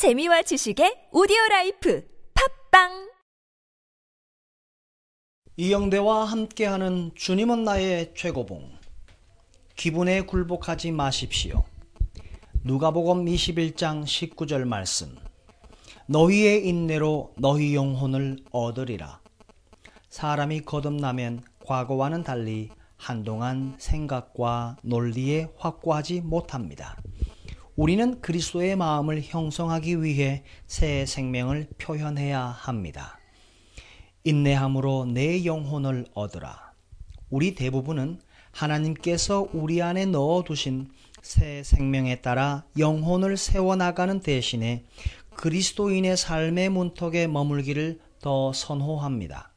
재미와 지식의 오디오 라이프 팟빵 이영대와 함께하는 주님은 나의 최고봉. 기분에 굴복하지 마십시오. 누가복음 21장 19절 말씀. 너희의 인내로 너희 영혼을 얻으리라. 사람이 거듭나면 과거와는 달리 한동안 생각과 논리에 확고하지 못합니다. 우리는 그리스도의 마음을 형성하기 위해 새 생명을 표현해야 합니다. 인내함으로 내 영혼을 얻으라. 우리 대부분은 하나님께서 우리 안에 넣어두신 새 생명에 따라 영혼을 세워나가는 대신에 그리스도인의 삶의 문턱에 머물기를 더 선호합니다.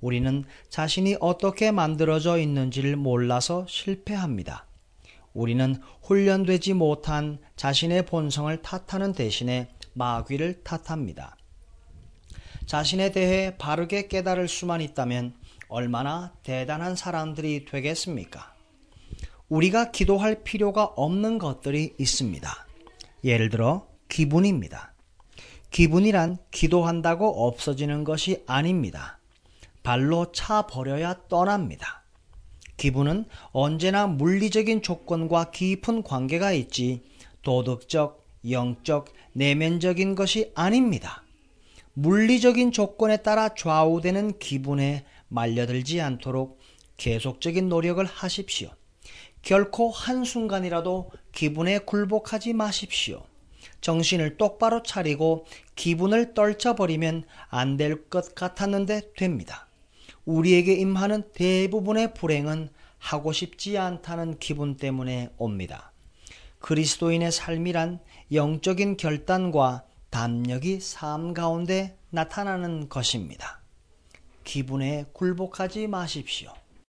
우리는 자신이 어떻게 만들어져 있는지를 몰라서 실패합니다. 우리는 훈련되지 못한 자신의 본성을 탓하는 대신에 마귀를 탓합니다. 자신에 대해 바르게 깨달을 수만 있다면 얼마나 대단한 사람들이 되겠습니까? 우리가 기도할 필요가 없는 것들이 있습니다. 예를 들어 기분입니다. 기분이란 기도한다고 없어지는 것이 아닙니다. 발로 차 버려야 떠납니다. 기분은 언제나 물리적인 조건과 깊은 관계가 있지 도덕적, 영적, 내면적인 것이 아닙니다. 물리적인 조건에 따라 좌우되는 기분에 말려들지 않도록 계속적인 노력을 하십시오. 결코 한순간이라도 기분에 굴복하지 마십시오. 정신을 똑바로 차리고 기분을 떨쳐버리면 안 될 것 같았는데 됩니다. 우리에게 임하는 대부분의 불행은 하고 싶지 않다는 기분 때문에 옵니다. 그리스도인의 삶이란 영적인 결단과 담력이 삶 가운데 나타나는 것입니다. 기분에 굴복하지 마십시오.